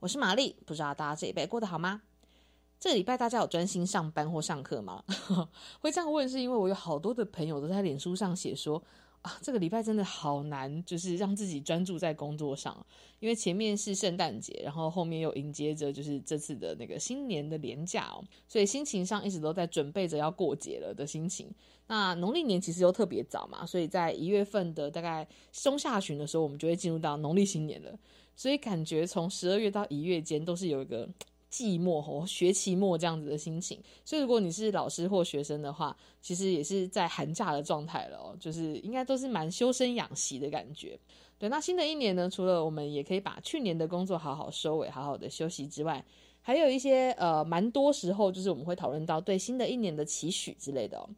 我是玛丽。不知道大家这一辈过得好吗？这个礼拜大家有专心上班或上课吗？会这样问，是因为我有好多的朋友都在脸书上写说啊，这个礼拜真的好难，就是让自己专注在工作上，因为前面是圣诞节，然后后面又迎接着就是这次的那个新年的年假哦，所以心情上一直都在准备着要过节了的心情。那农历年其实又特别早嘛，所以在一月份的大概中下旬的时候，我们就会进入到农历新年了。所以感觉从十二月到一月间，都是有一个季末或学期末这样子的心情。所以如果你是老师或学生的话，其实也是在寒假的状态了哦，就是应该都是蛮修身养息的感觉。对，那新的一年呢，除了我们也可以把去年的工作好好收尾，好好的休息之外，还有一些呃，蛮多时候就是我们会讨论到对新的一年的期许之类的哦。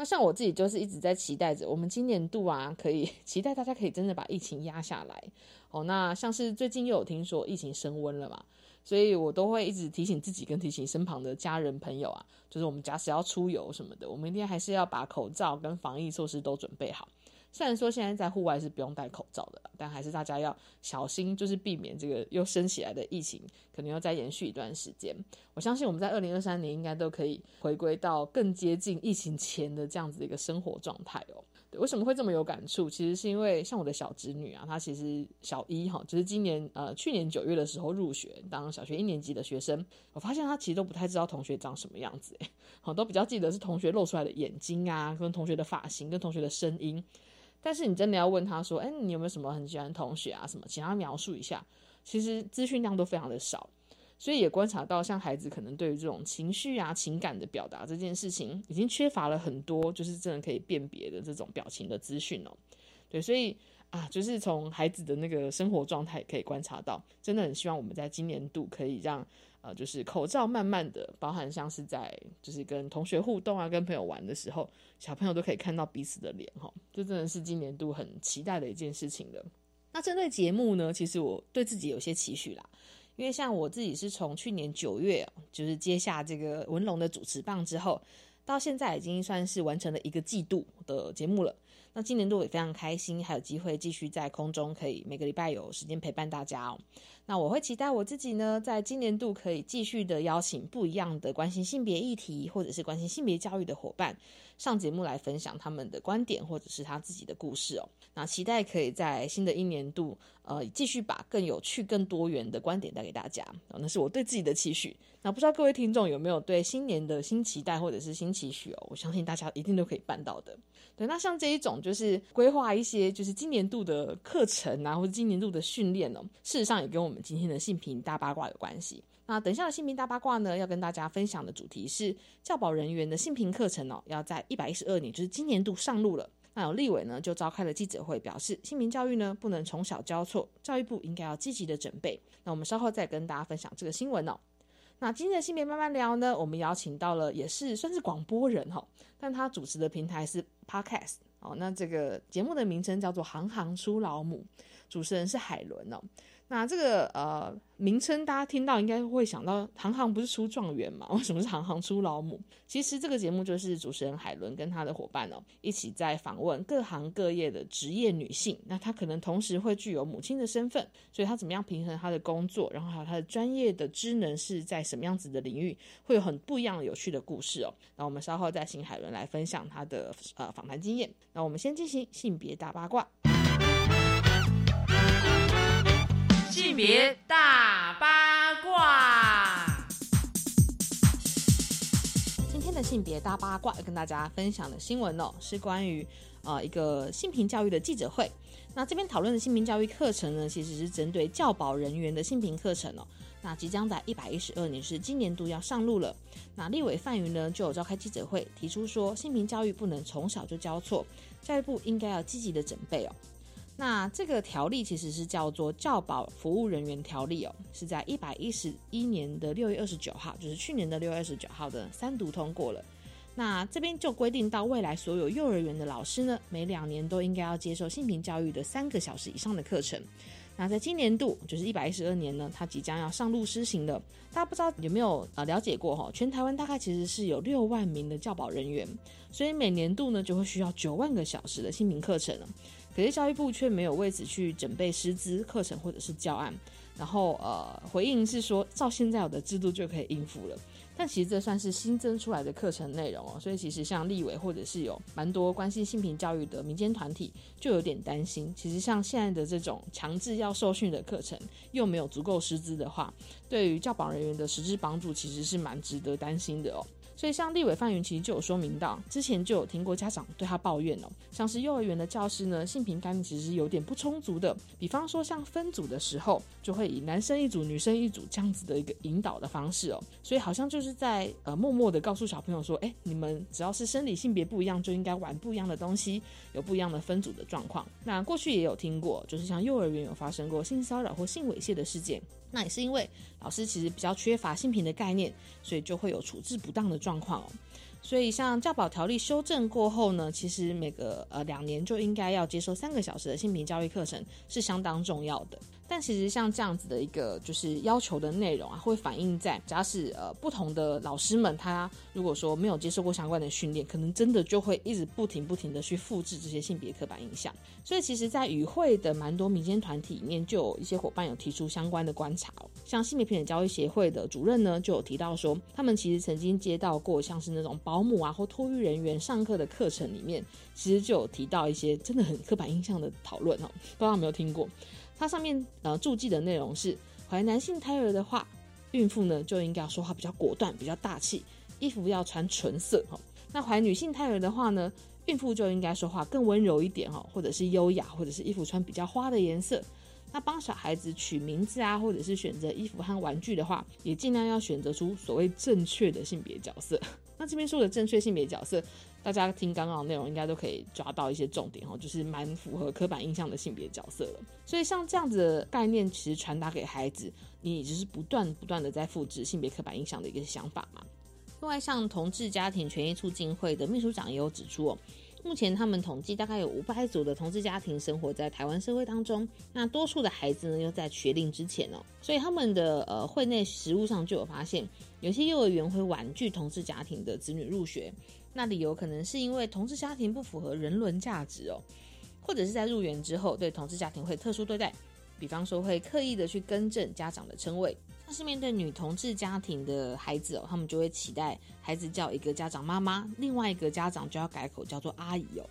那像我自己就是一直在期待着，我们今年度啊，可以 期待大家可以真的把疫情压下来哦。那像是最近又有听说疫情升温了嘛，所以我都会一直提醒自己跟提醒身旁的家人朋友啊，就是我们假使要出游什么的，我们一定还是要把口罩跟防疫措施都准备好。虽然说现在在户外是不用戴口罩的，但还是大家要小心，就是避免这个又升起来的疫情可能要再延续一段时间。我相信我们在二零二三年应该都可以回归到更接近疫情前的这样子一个生活状态哦。为什么会这么有感触？其实是因为像我的小侄女啊，她其实小一哈，就是今年呃去年九月的时候入学当小学一年级的学生，我发现她其实都不太知道同学长什么样子，诶，好都比较记得是同学露出来的眼睛啊，跟同学的发型，跟同学的声音。但是你真的要问他说：“哎，你有没有什么很喜欢同学啊？什么，请他描述一下。”其实资讯量都非常的少，所以也观察到，像孩子可能对于这种情绪啊、情感的表达这件事情，已经缺乏了很多，就是真的可以辨别的这种表情的资讯哦。对，所以啊，就是从孩子的那个生活状态可以观察到，真的很希望我们在今年度可以让。呃，就是口罩慢慢的，包含像是在就是跟同学互动啊，跟朋友玩的时候，小朋友都可以看到彼此的脸哈，这真的是今年度很期待的一件事情了。那针对节目呢，其实我对自己有些期许啦，因为像我自己是从去年九月就是接下这个文龙的主持棒之后，到现在已经算是完成了一个季度的节目了。那今年度也非常开心，还有机会继续在空中可以每个礼拜有时间陪伴大家哦。那我会期待我自己呢，在今年度可以继续的邀请不一样的关心性别议题或者是关心性别教育的伙伴上节目来分享他们的观点或者是他自己的故事哦。那期待可以在新的一年度，呃，继续把更有趣、更多元的观点带给大家哦。那是我对自己的期许。那不知道各位听众有没有对新年的新期待或者是新期许哦？我相信大家一定都可以办到的。对，那像这一种就是规划一些就是今年度的课程啊，或者今年度的训练哦，事实上也跟我们今天的性平大八卦有关系。那等一下的性平大八卦呢，要跟大家分享的主题是教保人员的性平课程哦，要在一百一十二年，就是今年度上路了。那有立委呢就召开了记者会，表示性平教育呢不能从小交错，教育部应该要积极的准备。那我们稍后再跟大家分享这个新闻哦。那今天的性别慢慢聊呢，我们邀请到了也是算是广播人哈，但他主持的平台是。Podcast 哦，那这个节目的名称叫做《行行出老母》，主持人是海伦哦。那这个呃名称大家听到应该会想到，行行不是出状元嘛？为什么是行行出老母？其实这个节目就是主持人海伦跟他的伙伴哦，一起在访问各行各业的职业女性。那她可能同时会具有母亲的身份，所以她怎么样平衡她的工作，然后还有她的专业的职能是在什么样子的领域，会有很不一样有趣的故事哦。那我们稍后再请海伦来分享她的呃访谈经验。那我们先进行性别大八卦。性别大八卦，今天的性别大八卦要跟大家分享的新闻哦，是关于呃一个性平教育的记者会。那这边讨论的性平教育课程呢，其实是针对教保人员的性平课程哦。那即将在一百一十二年是今年度要上路了。那立委范云呢就有召开记者会，提出说性平教育不能从小就交错，教育部应该要积极的准备哦。那这个条例其实是叫做《教保服务人员条例》哦，是在一百一十一年的六月二十九号，就是去年的六月二十九号的三读通过了。那这边就规定到未来所有幼儿园的老师呢，每两年都应该要接受性平教育的三个小时以上的课程。那在今年度，就是一百一十二年呢，它即将要上路施行的。大家不知道有没有呃了解过哈？全台湾大概其实是有六万名的教保人员，所以每年度呢就会需要九万个小时的性平课程了。可是教育部却没有为此去准备师资课程或者是教案，然后呃回应是说，照现在有的制度就可以应付了。但其实这算是新增出来的课程内容哦，所以其实像立委或者是有蛮多关心性平教育的民间团体，就有点担心。其实像现在的这种强制要受训的课程，又没有足够师资的话，对于教保人员的实质帮助，其实是蛮值得担心的哦。所以，像立委范云其实就有说明到，之前就有听过家长对他抱怨哦，像是幼儿园的教师呢，性平概念其实是有点不充足的。比方说，像分组的时候，就会以男生一组、女生一组这样子的一个引导的方式哦，所以好像就是在呃默默的告诉小朋友说，哎，你们只要是生理性别不一样，就应该玩不一样的东西，有不一样的分组的状况。那过去也有听过，就是像幼儿园有发生过性骚扰或性猥亵的事件。那也是因为老师其实比较缺乏性平的概念，所以就会有处置不当的状况哦。所以像教保条例修正过后呢，其实每个呃两年就应该要接受三个小时的性平教育课程，是相当重要的。但其实像这样子的一个就是要求的内容啊，会反映在假使呃不同的老师们，他如果说没有接受过相关的训练，可能真的就会一直不停不停的去复制这些性别刻板印象。所以其实，在与会的蛮多民间团体里面，就有一些伙伴有提出相关的观察哦。像性别平等教育协会的主任呢，就有提到说，他们其实曾经接到过像是那种保姆啊或托育人员上课的课程里面，其实就有提到一些真的很刻板印象的讨论哦，不知道有没有听过。它上面呃注记的内容是，怀男性胎儿的话，孕妇呢就应该要说话比较果断、比较大气，衣服要穿纯色哈。那怀女性胎儿的话呢，孕妇就应该说话更温柔一点哈，或者是优雅，或者是衣服穿比较花的颜色。那帮小孩子取名字啊，或者是选择衣服和玩具的话，也尽量要选择出所谓正确的性别角色。那这边说的正确性别角色。大家听刚刚的内容，应该都可以抓到一些重点哦，就是蛮符合刻板印象的性别角色了。所以像这样子的概念，其实传达给孩子，你只是不断不断的在复制性别刻板印象的一个想法嘛。另外，像同志家庭权益促进会的秘书长也有指出哦。目前他们统计大概有五百组的同志家庭生活在台湾社会当中，那多数的孩子呢又在学龄之前哦，所以他们的呃会内实务上就有发现，有些幼儿园会婉拒同志家庭的子女入学，那理由可能是因为同志家庭不符合人伦价值哦，或者是在入园之后对同志家庭会特殊对待，比方说会刻意的去更正家长的称谓。像是面对女同志家庭的孩子哦，他们就会期待孩子叫一个家长妈妈，另外一个家长就要改口叫做阿姨哦，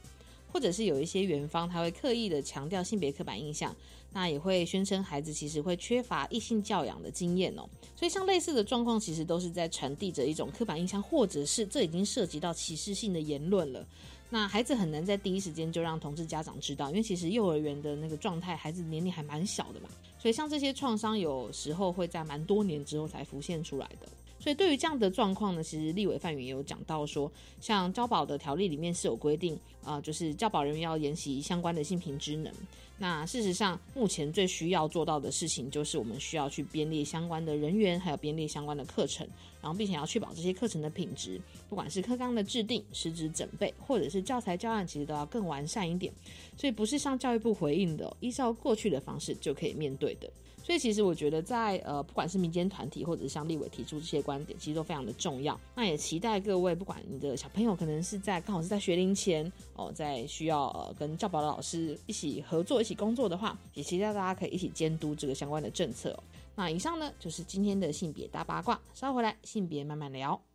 或者是有一些园方他会刻意的强调性别刻板印象，那也会宣称孩子其实会缺乏异性教养的经验哦，所以像类似的状况，其实都是在传递着一种刻板印象，或者是这已经涉及到歧视性的言论了。那孩子很难在第一时间就让同志家长知道，因为其实幼儿园的那个状态，孩子年龄还蛮小的嘛。所以像这些创伤，有时候会在蛮多年之后才浮现出来的。所以对于这样的状况呢，其实立委范云也有讲到说，像交保的条例里面是有规定，啊，就是交保人员要研习相关的性平职能。那事实上，目前最需要做到的事情，就是我们需要去编列相关的人员，还有编列相关的课程，然后并且要确保这些课程的品质，不管是课纲的制定、师资准备，或者是教材教案，其实都要更完善一点。所以不是像教育部回应的，依照过去的方式就可以面对的。所以其实我觉得，在呃，不管是民间团体或者是向立委提出这些观点，其实都非常的重要。那也期待各位，不管你的小朋友可能是在刚好是在学龄前哦，在需要呃跟教保的老师一起合作、一起工作的话，也期待大家可以一起监督这个相关的政策。那以上呢就是今天的性别大八卦，稍回来。性别慢慢聊。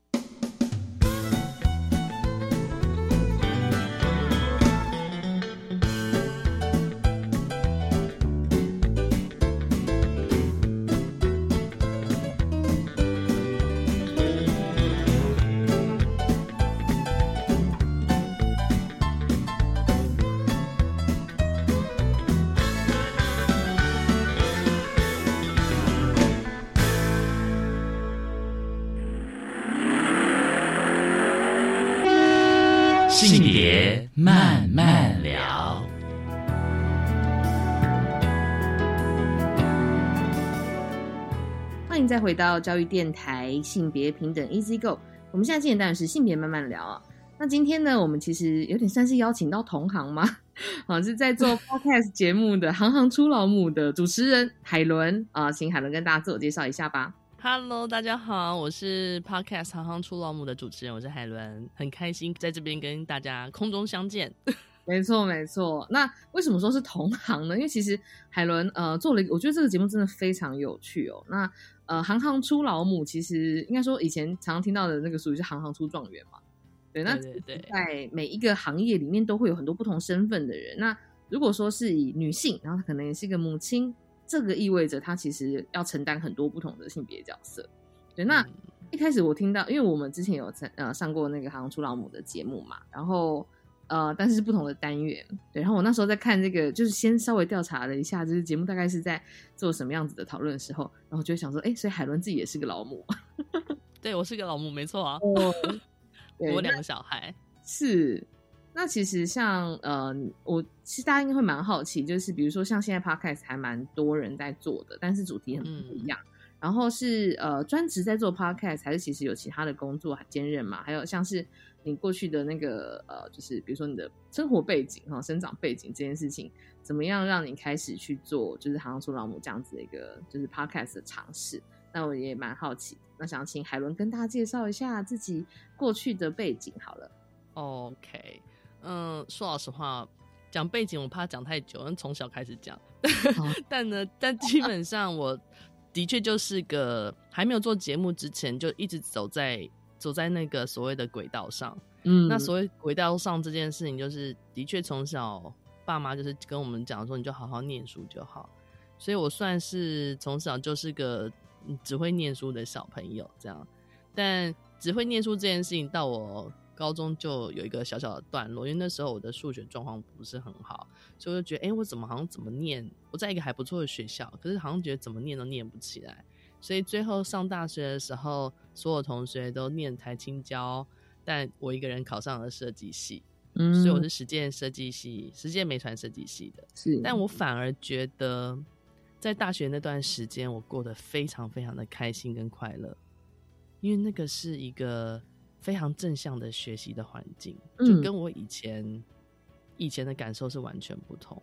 再回到教育电台性别平等 Easy Go。我们现在进行当然是性别慢慢聊啊。那今天呢，我们其实有点算是邀请到同行吗？啊，是在做 Podcast 节目的“行行出老母”的主持人海伦啊，请海伦跟大家自我介绍一下吧。Hello，大家好，我是 Podcast《行行出老母》的主持人，我是海伦，很开心在这边跟大家空中相见。没错，没错。那为什么说是同行呢？因为其实海伦呃做了一个，我觉得这个节目真的非常有趣哦。那呃，行行出老母，其实应该说以前常常听到的那个俗语是行行出状元嘛。对，那在每一个行业里面都会有很多不同身份的人。那如果说是以女性，然后她可能也是一个母亲，这个意味着她其实要承担很多不同的性别角色。对，那。嗯一开始我听到，因为我们之前有在呃上过那个《行出老母》的节目嘛，然后呃，但是是不同的单元，对。然后我那时候在看这个，就是先稍微调查了一下，就是节目大概是在做什么样子的讨论的时候，然后就会想说，哎，所以海伦自己也是个老母，对我是个老母，没错啊，哦，我两个小孩。是。那其实像呃，我其实大家应该会蛮好奇，就是比如说像现在 podcast 还蛮多人在做的，但是主题很不一样。然后是呃专职在做 podcast，还是其实有其他的工作兼任嘛？还有像是你过去的那个呃，就是比如说你的生活背景哈、生长背景这件事情，怎么样让你开始去做就是好像说老母这样子的一个就是 podcast 的尝试？那我也蛮好奇，那想请海伦跟大家介绍一下自己过去的背景好了。OK，嗯，说老实话，讲背景我怕讲太久，因为从小开始讲。好 但呢，但基本上我的确就是个还没有做节目之前就一直走在走在那个所谓的轨道上。嗯那所谓轨道上这件事情，就是的确从小爸妈就是跟我们讲说，你就好好念书就好。所以我算是从小就是个嗯只会念书的小朋友这样。但只会念书这件事情，到我高中就有一个小小的段落，因为那时候我的数学状况不是很好，所以我就觉得，哎、我怎么好像怎么念？我在一个还不错的学校，可是好像觉得怎么念都念不起来。所以最后上大学的时候，所有同学都念台青交，但我一个人考上了设计系，嗯所以我是实践设计系、实践美传设计系的。是，但我反而觉得，在大学那段时间，我过得非常非常的开心跟快乐，因为那个是一个非常正向的学习的环境，就嗯跟我以前、以前的感受是完全不同。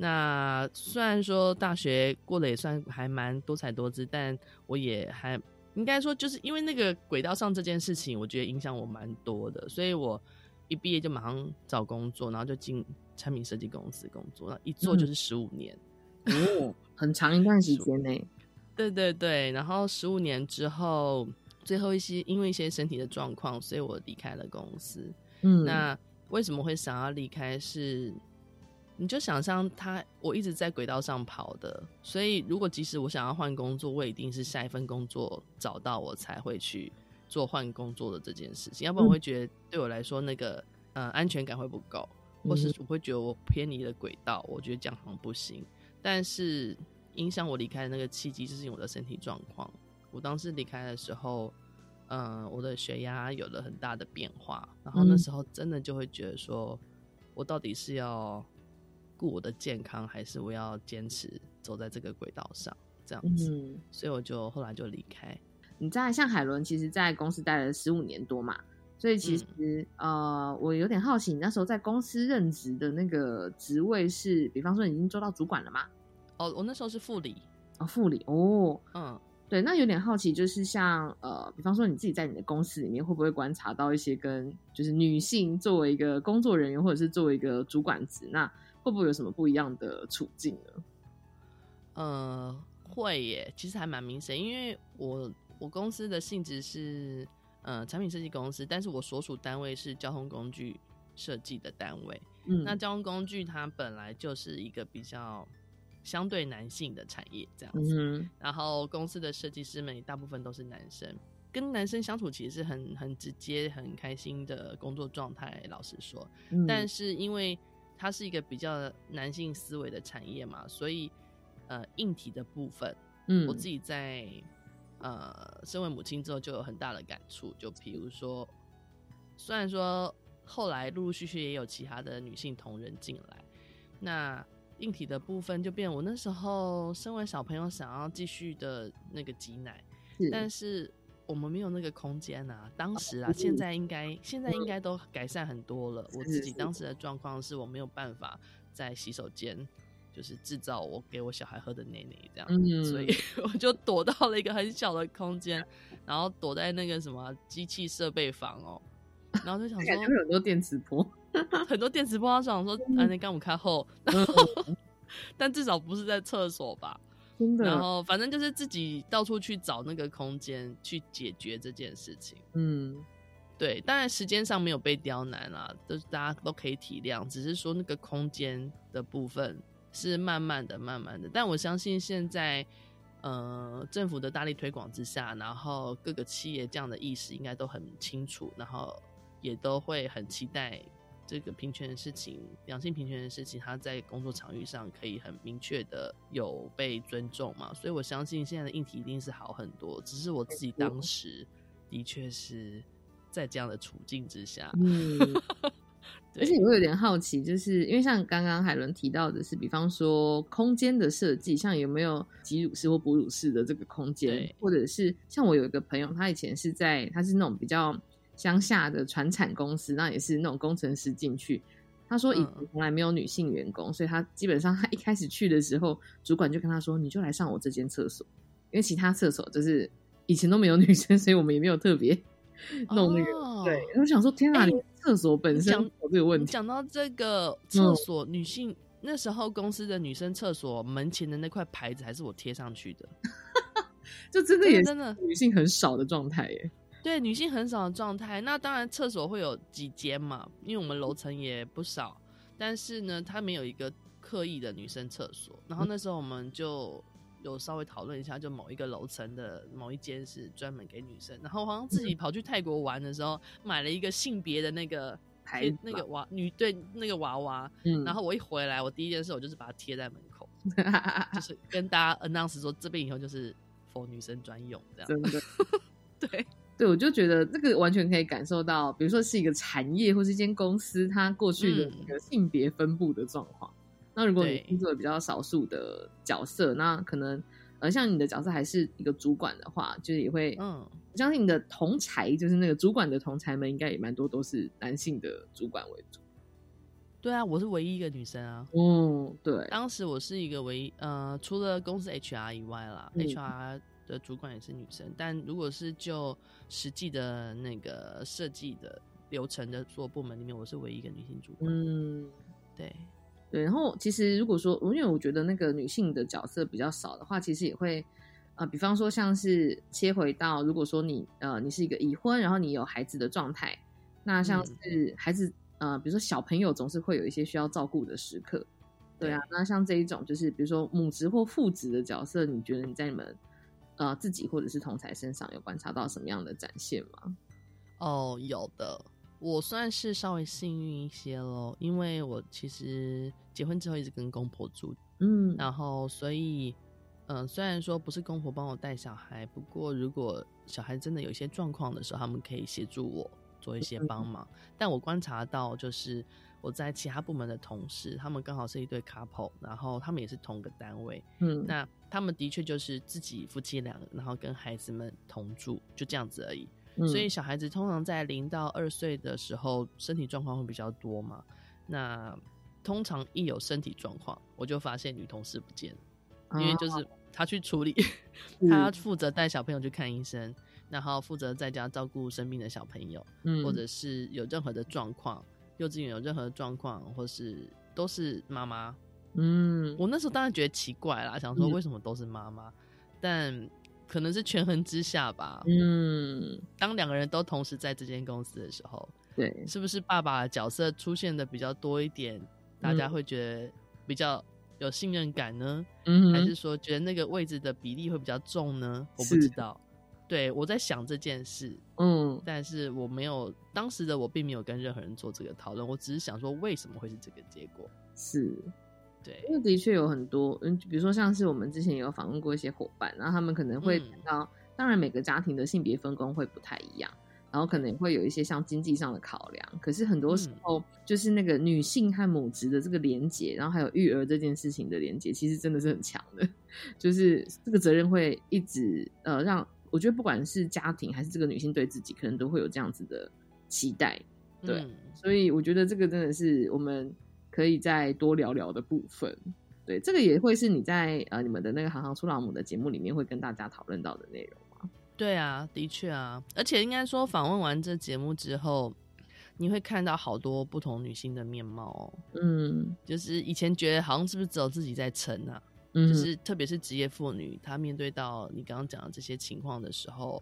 那虽然说大学过得也算还蛮多彩多姿，但我也还应该说，就是因为那个轨道上这件事情，我觉得影响我蛮多的，所以我一毕业就马上找工作，然后就进产品设计公司工作，那一做就是十五年。哦，很长一段时间呢。对对对，然后十五年之后，最后一些因为一些身体的状况，所以我离开了公司。嗯，那为什么会想要离开是？你就想象他，我一直在轨道上跑的，所以如果即使我想要换工作，我一定是下一份工作找到我才会去做换工作的这件事情，要不然我会觉得对我来说那个呃安全感会不够，或是我会觉得我偏离了轨道，我觉得这样好像不行。但是影响我离开的那个契机，就是因为我的身体状况。我当时离开的时候，嗯、我的血压有了很大的变化，然后那嗯时候真的就会觉得说，我到底是要顾我的健康，还是我要坚持走在这个轨道上这样子？嗯，所以我就后来就离开。你在像海伦，其实在公司待了十五年多嘛，所以其实、嗯呃，我有点好奇，你那时候在公司任职的那个职位是，比方说你已经做到主管了吗？哦，我那时候是副理，哦，副理哦，嗯，对，那有点好奇，就是像呃，比方说你自己在你的公司里面，会不会观察到一些跟就是女性作为一个工作人员，或者是作为一个主管职，那会不会有什么不一样的处境呢？呃，会耶，其实还蛮明显，因为我我公司的性质是呃产品设计公司，但是我所属单位是交通工具设计的单位。嗯，那交通工具它本来就是一个比较相对男性的产业，这样子。嗯，然后公司的设计师们也大部分都是男生，跟男生相处其实是很很直接、很开心的工作状态。老实说，嗯但是因为它是一个比较男性思维的产业嘛，所以呃，硬体的部分，嗯我自己在呃身为母亲之后就有很大的感触。就比如说，虽然说后来陆陆续续也有其他的女性同仁进来，那硬体的部分就变我那时候身为小朋友想要继续的那个挤奶，但是我们没有那个空间啊。当时啊，现在应该现在应该都改善很多了。我自己当时的状况是我没有办法在洗手间就是制造我给我小孩喝的奶奶这样，嗯所以 我就躲到了一个很小的空间，然后躲在那个什么机器设备房哦，然后就想 说很多电磁波。很多电磁波，想说嗯 啊，你刚我看后，然后但至少不是在厕所吧。真的，然后反正就是自己到处去找那个空间去解决这件事情。嗯，对，当然时间上没有被刁难啦，就是大家都可以体谅，只是说那个空间的部分是慢慢的、慢慢的。但我相信现在，呃，政府的大力推广之下，然后各个企业这样的意识应该都很清楚，然后也都会很期待这个平权的事情、两性平权的事情，它在工作场域上可以很明确的有被尊重嘛。所以我相信现在的议题一定是好很多，只是我自己当时的确是在这样的处境之下，嗯，而且我有点好奇，就是因为像刚刚海伦提到的是，比方说空间的设计，像有没有挤乳室或哺乳室的这个空间，或者是像我有一个朋友，他以前是在他是那种比较乡下的传产公司，那也是那种工程师进去。他说以前嗯从来没有女性员工，所以他基本上 他一开始去的时候，主管就跟他说：“你就来上我这间厕所，因为其他厕所就是以前都没有女生，所以我们也没有特别弄那个。哦对，我想说，天哪，哎你厕所本身讲有这个问题，讲到这个厕所，女性那时候公司的女生厕所门前的那块牌子还是我贴上去的，就真的也真的女性很少的状态耶。对女性很少的状态。那当然厕所会有几间嘛，因为我们楼层也不少，但是呢，它没有一个刻意的女生厕所。然后那时候我们就有稍微讨论一下，就某一个楼层的某一间是专门给女生。然后好像自己跑去泰国玩的时候，买了一个性别的那个牌那个娃女对那个娃娃，嗯，然后我一回来，我第一件事我就是把它贴在门口，就是跟大家 announce 说这边以后就是 for 女生专用这样。真的，对，对我就觉得这个完全可以感受到，比如说是一个产业或是一间公司，它过去的嗯那个性别分布的状况。那如果你工作比较少数的角色，那可能呃，像你的角色还是一个主管的话，就是也会，嗯，我相信你的同才，就是那个主管的同才们，应该也蛮多都是男性的主管为主。对啊，我是唯一一个女生啊。嗯，对，当时我是一个唯一呃，除了公司 HR 以外啦、嗯 h r 的主管也是女生。但如果是就实际的那个设计的流程的所有部门里面，我是唯一一个女性主管。嗯。对，对，然后其实如果说，因为我觉得那个女性的角色比较少的话，其实也会，呃，比方说像是切回到，如果说你呃你是一个已婚，然后你有孩子的状态，那像嗯是孩子呃，比如说小朋友总是会有一些需要照顾的时刻，对啊，那像这一种就是比如说母职或父职的角色，你觉得你在你们呃自己或者是同才身上有观察到什么样的展现吗？哦，有的，我算是稍微幸运一些咯，因为我其实结婚之后一直跟公婆住，嗯，然后所以，嗯、虽然说不是公婆帮我带小孩，不过如果小孩真的有一些状况的时候，他们可以协助我做一些帮忙。但我观察到，就是我在其他部门的同事，他们刚好是一对 couple，然后他们也是同个单位，嗯，那他们的确就是自己夫妻两个，然后跟孩子们同住，就这样子而已。嗯。所以小孩子通常在零到二岁的时候，身体状况会比较多嘛。那通常一有身体状况，我就发现女同事不见了，因为就是她去处理，嗯。她负责带小朋友去看医生，然后负责在家照顾生病的小朋友，嗯。或者是有任何的状况，幼稚园有任何的状况，或是都是妈妈。嗯我那时候当然觉得奇怪啦，想说嗯为什么都是妈妈，但可能是权衡之下吧。嗯，当两个人都同时在这间公司的时候，对，是不是爸爸的角色出现的比较多一点，大家嗯会觉得比较有信任感呢？嗯哼，还是说觉得那个位置的比例会比较重呢？我不知道。对我在想这件事，嗯。但是我没有当时的我并没有跟任何人做这个讨论，我只是想说为什么会是这个结果。是。对因，为的确有很多，嗯，比如说像是我们之前也有访问过一些伙伴，然后他们可能会到，当然每个家庭的性别分工会不太一样，然后可能也会有一些像经济上的考量，可是很多时嗯。候就是那个女性和母职的这个连结，然后还有育儿这件事情的连结，其实真的是很强的，就是这个责任会一直呃让我觉得不管是家庭还是这个女性对自己，可能都会有这样子的期待。对嗯所以我觉得这个真的是我们可以再多聊聊的部分。对，这个也会是你在呃你们的那个行行出老母的节目里面会跟大家讨论到的内容吗？对啊，的确啊，而且应该说访问完这节目之后，你会看到好多不同女性的面貌哦。嗯就是以前觉得好像是不是只有自己在撑啊？嗯，就是特别是职业妇女，她面对到你刚刚讲的这些情况的时候，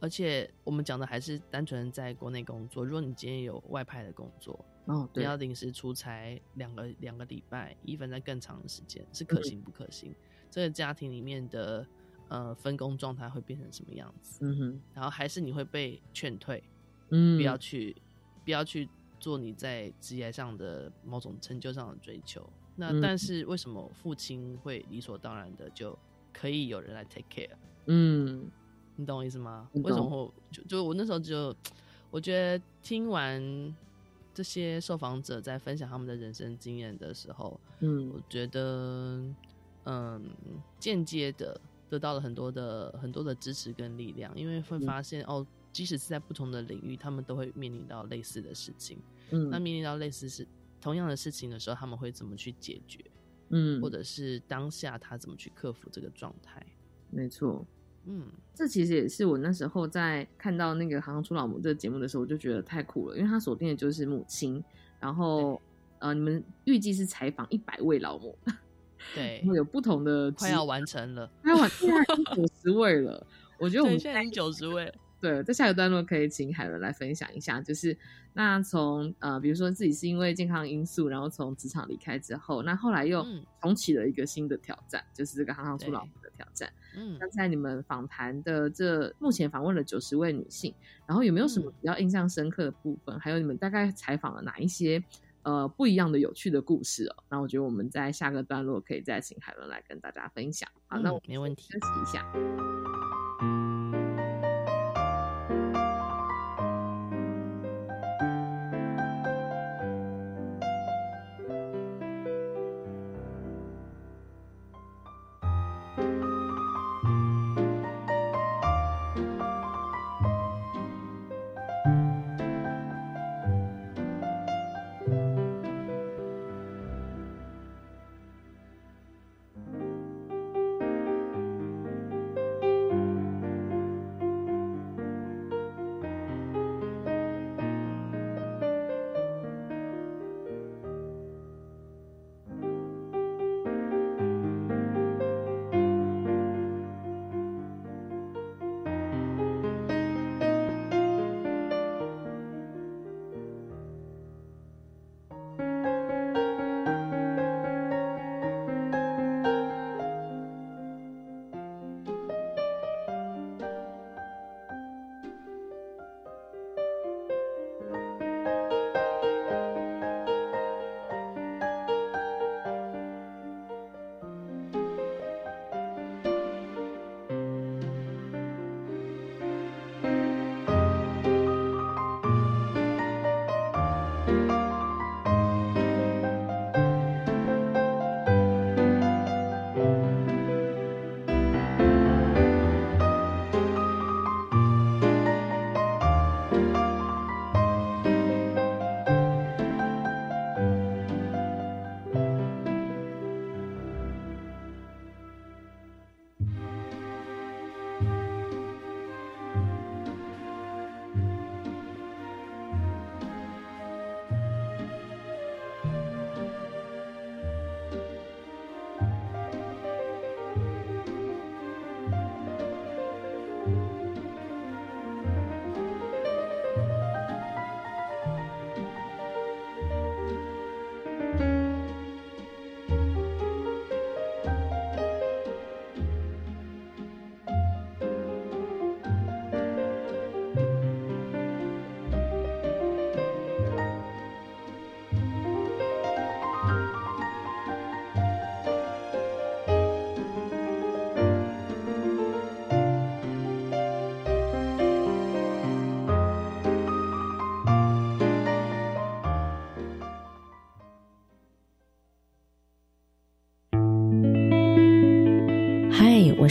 而且我们讲的还是单纯在国内工作。如果你今天有外派的工作，哦对，你要临时出差两个两个礼拜，一分在更长的时间，是可行不可行？这个家庭里面的呃分工状态会变成什么样子？嗯哼然后还是你会被劝退，嗯，不要去不要去做你在职业上的某种成就上的追求。那嗯。但是为什么父亲会理所当然的就可以有人来 take care？嗯。你懂我意思吗？为什么会就就我那时候就我觉得听完这些受访者在分享他们的人生经验的时候，嗯。我觉得嗯间接的得到了很多的很多的支持跟力量，因为会发现、哦，即使是在不同的领域，他们都会面临到类似的事情。嗯那嗯。面临到类似是同样的事情的时候，他们会怎么去解决，嗯，或者是当下他怎么去克服这个状态？没错。嗯，这其实也是我那时候在看到那个《行行出老母》这个节目的时候，我就觉得太酷了，因为他锁定的就是母亲，然后呃，你们预计是采访一百位老母，对有不同的快要完成了，快要完，现在已经九十位了。我觉得我对，们现在已经九十位了。对，在下个段落可以请海伦来分享一下，就是那从呃，比如说自己是因为健康因素，然后从职场离开之后，那后来又嗯重启了一个新的挑战，就是这个行行出老虎的挑战。嗯那在你们访谈的这目前访问了九十位女性，然后有没有什么嗯比较印象深刻的部分？还有你们大概采访了哪一些呃不一样的有趣的故事哦？那我觉得我们在下个段落可以再请海伦来跟大家分享。好，那嗯我们没问题休息一下。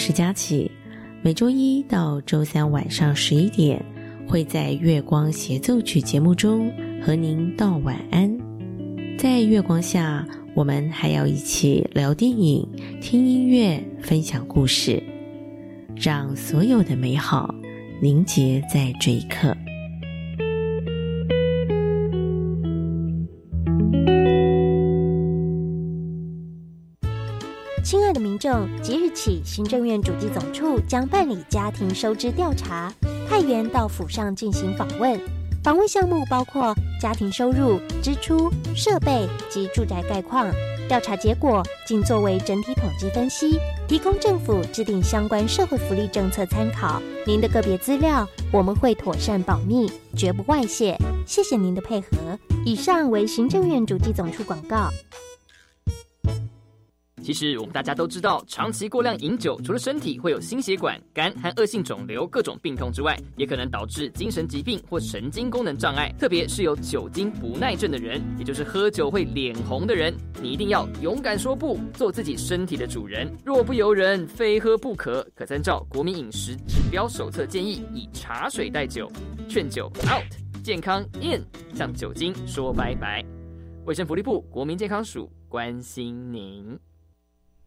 是佳琪。每周一到周三晚上十一点，会在月光协奏曲节目中和您道晚安。在月光下，我们还要一起聊电影、听音乐、分享故事，让所有的美好凝结在这一刻。起，行政院主计总处将办理家庭收支调查，派员到府上进行访问。访问项目包括家庭收入、支出、设备及住宅概况。调查结果仅作为整体统计分析，提供政府制定相关社会福利政策参考。您的个别资料我们会妥善保密，绝不外泄。谢谢您的配合。以上为行政院主计总处广告。其实我们大家都知道，长期过量饮酒，除了身体会有心血管、肝和恶性肿瘤各种病痛之外，也可能导致精神疾病或神经功能障碍。特别是有酒精不耐症的人，也就是喝酒会脸红的人，你一定要勇敢说不，做自己身体的主人。若不由人，非喝不可。可参照国民饮食指标手册建议，以茶水代酒，劝酒 out，健康 in，向酒精说拜拜。卫生福利部国民健康署关心您。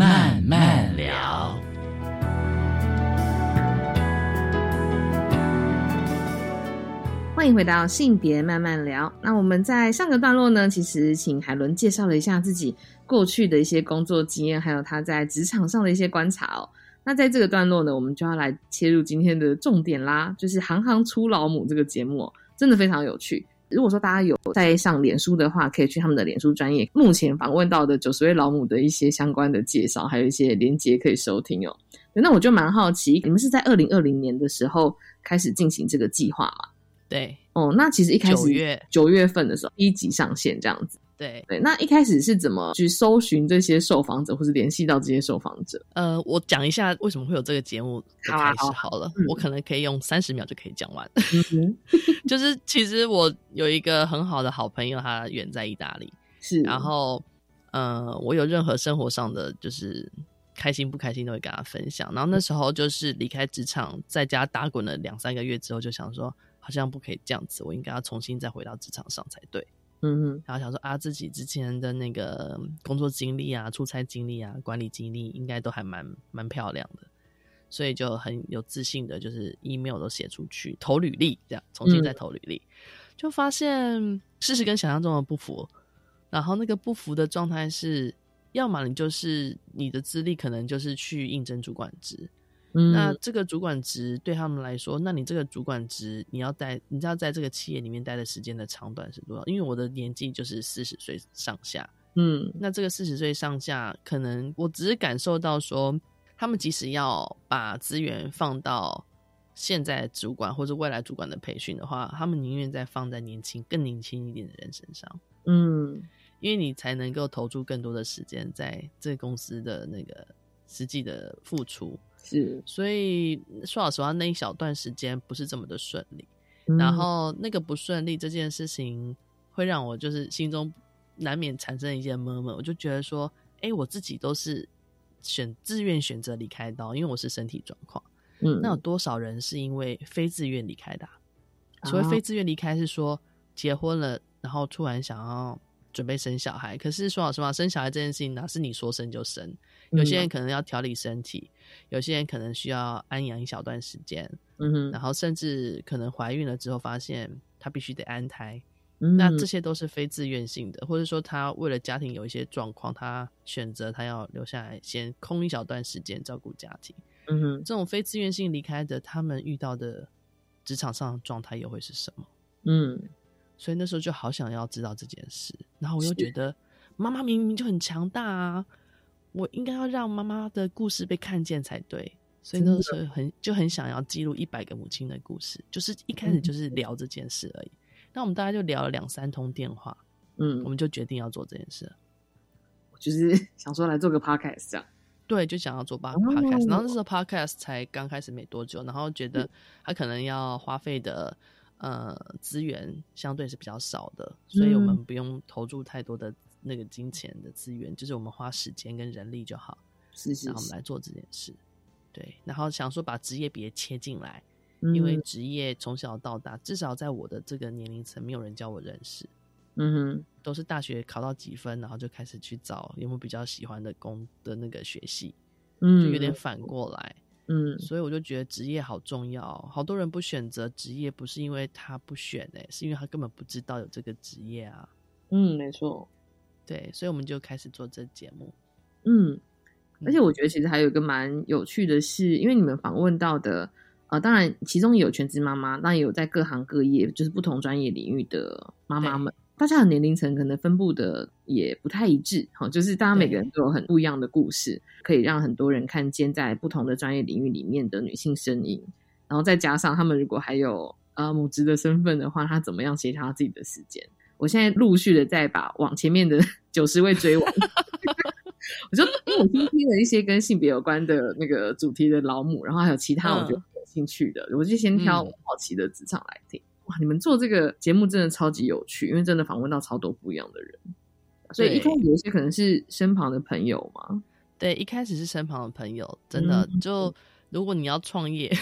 慢慢聊。欢迎回到性别慢慢聊。那我们在上个段落呢，其实请海伦介绍了一下自己过去的一些工作经验，还有他在职场上的一些观察哦。那在这个段落呢，我们就要来切入今天的重点啦，就是《行行出老母》这个节目哦，真的非常有趣。如果说大家有在上脸书的话，可以去他们的脸书专业，目前访问到的九十位老母的一些相关的介绍，还有一些连接可以收听哦。那我就蛮好奇，你们是在二零二零年的时候开始进行这个计划嘛？对，哦，那其实一开始九月九月份的时候，一级上线这样子。对，对，那一开始是怎么去搜寻这些受访者，或是联系到这些受访者？呃，我讲一下为什么会有这个节目的开好啊好啊始好了，嗯我可能可以用三十秒就可以讲完。嗯，就是其实我有一个很好的好朋友，他远在意大利，是，然后呃，我有任何生活上的就是开心不开心都会跟他分享。然后那时候就是离开职场，在家打滚了两三个月之后，就想说好像不可以这样子，我应该要重新再回到职场上才对。嗯嗯，然后想说啊，自己之前的那个工作经历啊、出差经历啊、管理经历，应该都还蛮蛮漂亮的，所以就很有自信的，就是 email 都写出去，投履历，这样重新再投履历，就发现事实跟想象中的不符，然后那个不符的状态是，要么你就是你的资历可能就是去应征主管职，嗯。那这个主管职对他们来说，那你这个主管职你要待，你知道在这个企业里面待的时间的长短是多少？因为我的年纪就是四十岁上下，嗯。那这个四十岁上下，可能我只是感受到说，他们即使要把资源放到现在主管或者未来主管的培训的话，他们宁愿再放在年轻、更年轻一点的人身上，嗯。因为你才能够投注更多的时间在这个公司的那个实际的付出。是，所以说老实话，那一小段时间不是这么的顺利。嗯然后那个不顺利这件事情，会让我就是心中难免产生一些闷闷。我就觉得说，哎，我自己都是选自愿选择离开刀，因为我是身体状况。嗯那有多少人是因为非自愿离开的啊、所谓哦非自愿离开，是说结婚了，然后突然想要准备生小孩。可是说老实话，生小孩这件事情哪是你说生就生？有些人可能要调理身体，有些人可能需要安养一小段时间，嗯哼然后甚至可能怀孕了之后发现她必须得安胎，嗯那这些都是非自愿性的，或者说他为了家庭有一些状况，他选择他要留下来先空一小段时间照顾家庭。嗯哼这种非自愿性离开的，他们遇到的职场上的状态又会是什么？嗯所以那时候就好想要知道这件事，然后我又是觉得妈妈明明就很强大啊，我应该要让妈妈的故事被看见才对。所以那个时候很就很想要记录一百个母亲的故事，就是一开始就是聊这件事而已。那我们大概就聊了两三通电话，嗯我，们就决定要做这件事我。就是 想说来做个 podcast 这样。对，就想要做哦 pod- podcast，、然后那时候 podcast 才刚开始没多久，然后觉得他可能要花费的呃资源相对是比较少的，所以我们嗯。不用投入太多的那个金钱的资源，就是我们花时间跟人力就好，是是是，然后我们来做这件事。对，然后想说把职业别切进来，嗯因为职业从小到大，至少在我的这个年龄层，没有人教我认识，嗯哼。都是大学考到几分，然后就开始去找有没有比较喜欢的工的那个学系，嗯，就有点。反过来。嗯所以我就觉得职业好重要，好多人不选择职业，不是因为他不选哎、是因为他根本不知道有这个职业啊。嗯，没错，对，所以我们就开始做这节目。嗯，而且嗯我觉得其实还有一个蛮有趣的是，因为你们访问到的，呃，当然其中也有全职妈妈，那也有在各行各业，就是不同专业领域的妈妈们，大家的年龄层可能分布的也不太一致，哈，就是大家每个人都有很不一样的故事，可以让很多人看见在不同的专业领域里面的女性身影，然后再加上他们如果还有呃母职的身份的话，他怎么样协调自己的时间？我现在陆续的在把往前面的 九十位追完。我就因为我先听了一些跟性别有关的那个主题的老母，然后还有其他我觉得有兴趣的，我就先挑嗯我好奇的职场来听。哇，你们做这个节目真的超级有趣，因为真的访问到超多不一样的人，所以一开始有一些可能是身旁的朋友嘛，对，一开始是身旁的朋友，真的、嗯就如果你要创业，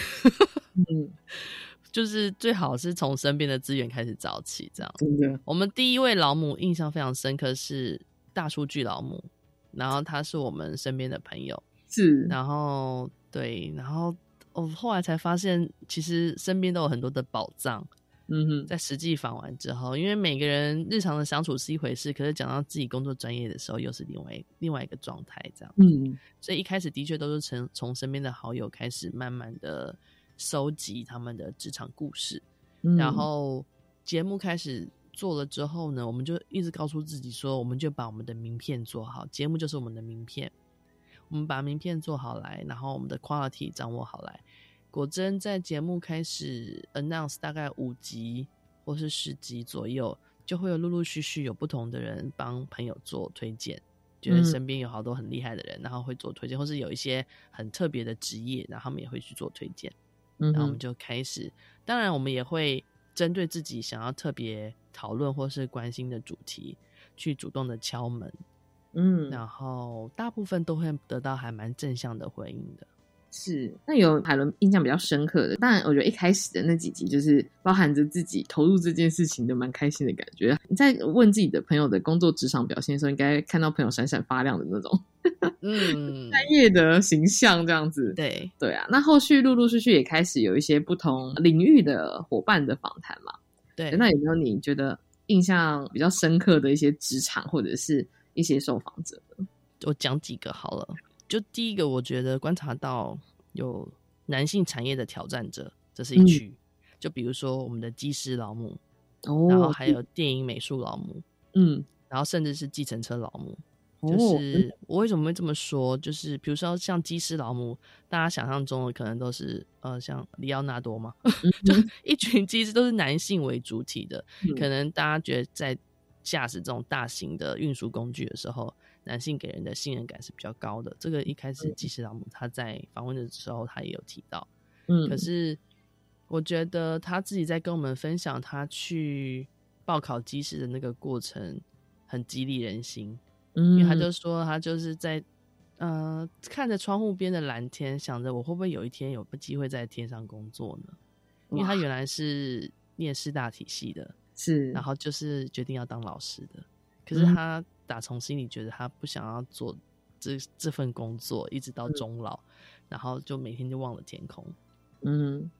嗯，就是最好是从身边的资源开始找起，这样。真的，我们第一位老母印象非常深刻是大数据老母，然后她是我们身边的朋友，是，然后对，然后我后来才发现，其实身边都有很多的宝藏。嗯哼，在实际访完之后，因为每个人日常的相处是一回事，可是讲到自己工作专业的时候，又是另外另外一个状态，这样。嗯所以一开始的确都是从从身边的好友开始，慢慢的收集他们的职场故事，嗯，然后节目开始做了之后呢，我们就一直告诉自己说，我们就把我们的名片做好，节目就是我们的名片，我们把名片做好来，然后我们的 quality 掌握好来。果真在节目开始 announce 大概五集或是十集左右，就会有陆陆续续有不同的人帮朋友做推荐，觉得嗯身边有好多很厉害的人，然后会做推荐，或是有一些很特别的职业，然后他们也会去做推荐。嗯，然后我们就开始，当然我们也会针对自己想要特别讨论或是关心的主题，去主动的敲门，嗯，然后大部分都会得到还蛮正向的回应的。是，那有海伦印象比较深刻的，当然我觉得一开始的那几集就是包含着自己投入这件事情的蛮开心的感觉。你在问自己的朋友的工作职场表现的时候，应该看到朋友闪闪发亮的那种嗯，专业的形象，这样子。对，对啊，那后续陆陆续续也开始有一些不同领域的伙伴的访谈嘛。对，那有没有你觉得印象比较深刻的一些职场或者是一些受访者呢？我讲几个好了。就第一个，我觉得观察到有男性产业的挑战者，这是一嗯区。就比如说我们的技师老母，哦然后还有电影美术老母，嗯，然后甚至是计程车老母。哦就是我为什么会这么说？就是比如说像技师老母，大家想象中的可能都是呃像里奥纳多嘛，就一群技师都是男性为主体的，嗯可能大家觉得在驾驶这种大型的运输工具的时候，男性给人的信任感是比较高的。这个一开始基师老母他在访问的时候他也有提到，嗯，可是我觉得他自己在跟我们分享他去报考基师的那个过程，很激励人心。嗯因为他就说他就是在呃看着窗户边的蓝天，想着我会不会有一天有机会在天上工作呢？因为他原来是念师大体系的，是，然后就是决定要当老师的。可是嗯他打从心里觉得他不想要做这这份工作，一直到终老，然后就每天就望了天空。嗯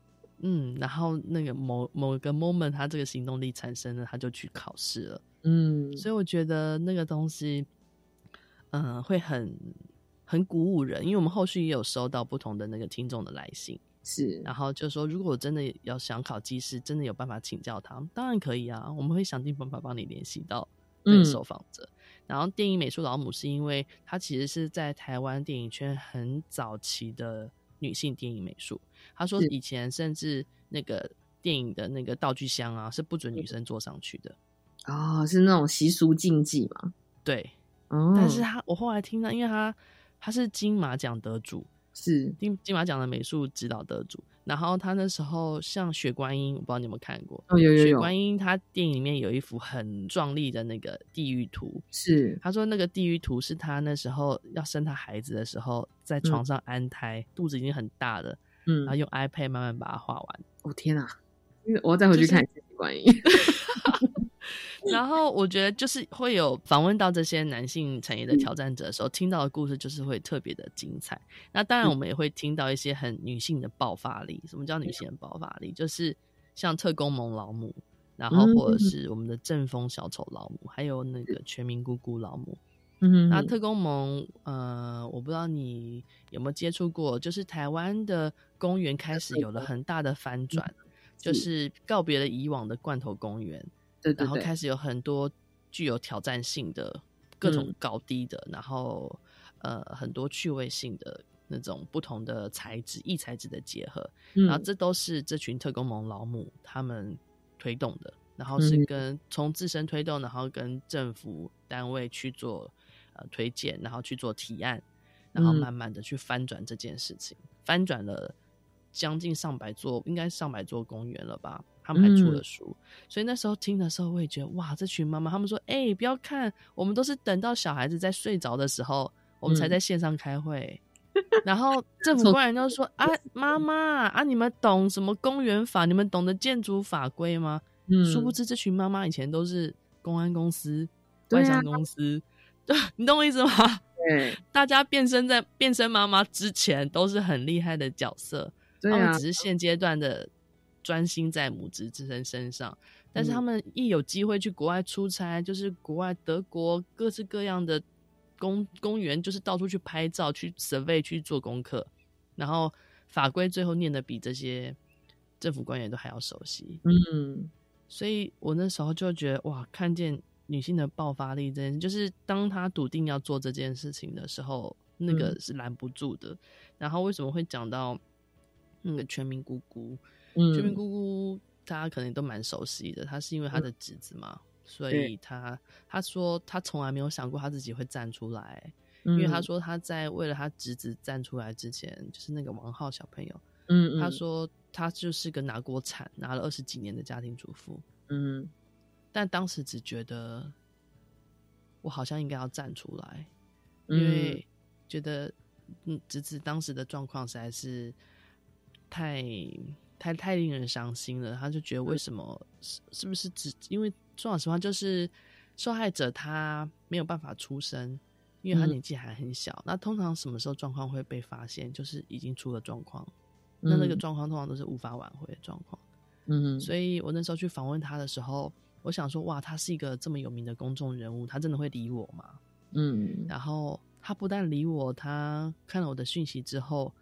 嗯，然后那个某某个 moment，他这个行动力产生了，他就去考试了。嗯，所以我觉得那个东西，嗯、会很很鼓舞人，因为我们后续也有收到不同的那个听众的来信，是，然后就说，如果我真的要想考技师，真的有办法请教他，当然可以啊，我们会想尽办法帮你联系到那个嗯受访者。然后电影美术老母是因为她其实是在台湾电影圈很早期的女性电影美术，她说以前甚至那个电影的那个道具箱啊是不准女生坐上去的，哦，是那种习俗禁忌嘛？对。哦，但是她我后来听到，因为她她是金马奖得主，是金金马奖的美术指导得主。然后他那时候像《雪观音》，我不知道你有没有看过。哦，有有有，雪观音，他电影里面有一幅很壮丽的那个地狱图。是他说那个地狱图是他那时候要生他孩子的时候，在床上安胎，肚子已经很大了，嗯然后，用 iPad 慢慢把它画完。哦天哪，我要再回去看一次观音。然后我觉得就是会有访问到这些男性产业的挑战者的时候，听到的故事就是会特别的精彩。那当然，我们也会听到一些很女性的爆发力。什么叫女性的爆发力？就是像特工盟老母，然后或者是我们的正风小丑老母，还有那个全民姑姑老母。嗯那特工盟，呃，我不知道你有没有接触过，就是台湾的公园开始有了很大的翻转，就是告别了以往的罐头公园。对对对，然后开始有很多具有挑战性的各种嗯高低的，然后呃很多趣味性的那种不同的材质异材质的结合，然后嗯。这都是这群特工盟老母他们推动的，然后是嗯。跟从自身推动，然后跟政府单位去做呃推荐，然后去做提案，然后嗯。慢慢的去翻转这件事情，翻转了将近上百座，应该上百座公园了吧。他们还出了嗯书，所以那时候听的时候，我也觉得哇，这群妈妈，他们说，哎、不要看，我们都是等到小孩子在睡着的时候，我们才嗯在线上开会。然后政府官员就说：“啊，妈妈啊，你们懂什么公园法？你们懂得建筑法规吗？”嗯殊不知，这群妈妈以前都是公安公司、啊外商公司，对，你懂我意思吗？对大家变身在变身妈妈之前都是很厉害的角色，对啊他们只，是现阶段的专心在母职之身身上，但是嗯。他们一有机会去国外出差，就是国外德国各式各样的公公园，就是到处去拍照、去 survey、去做功课，然后法规最后念的比这些政府官员都还要熟悉，嗯。所以我那时候就觉得哇，看见女性的爆发力，这件事，就是当她笃定要做这件事情的时候，那个嗯。是拦不住的。然后为什么会讲到那个全民姑姑？嗯，全民姑姑大家可能都蛮熟悉的，她是因为她的侄子嘛，所以她她说她从来没有想过她自己会站出来，因因为她，说她在为了她侄子站出来之前，就是那个王浩小朋友，嗯，她，说她就是个拿锅铲拿了二十几年的家庭主妇。嗯。但当时只觉得我好像应该要站出来，嗯，因为。觉得嗯，侄子当时的状况实在是太太太令人伤心了。他就觉得为什么是是不是只因为说老实话，就是受害者他没有办法出声，因为他嗯年纪还很小。那通常什么时候状况会被发现？就是已经出了状况，那那个嗯状况通常都是无法挽回的状况。嗯所以我那时候去访问他的时候，我想说，哇，他是一个这么有名的公众人物，他真的会理我吗？嗯然后他不但理我，他看了我的讯息之后，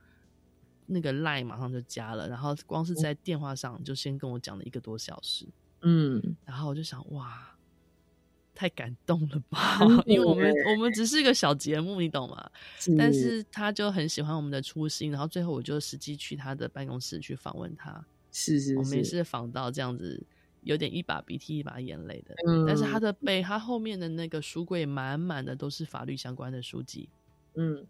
那个 line 马上就加了，然后光是在电话上就先跟我讲了一个多小时，嗯然后我就想，哇，太感动了吧！因为我们我们只是一个小节目，你懂吗？但是他就很喜欢我们的初心，然后最后我就实际去他的办公室去访问他。是是我们也是访到这样子，有点一把鼻涕一把眼泪的。嗯但是他的背，他后面的那个书柜满满的都是法律相关的书籍。嗯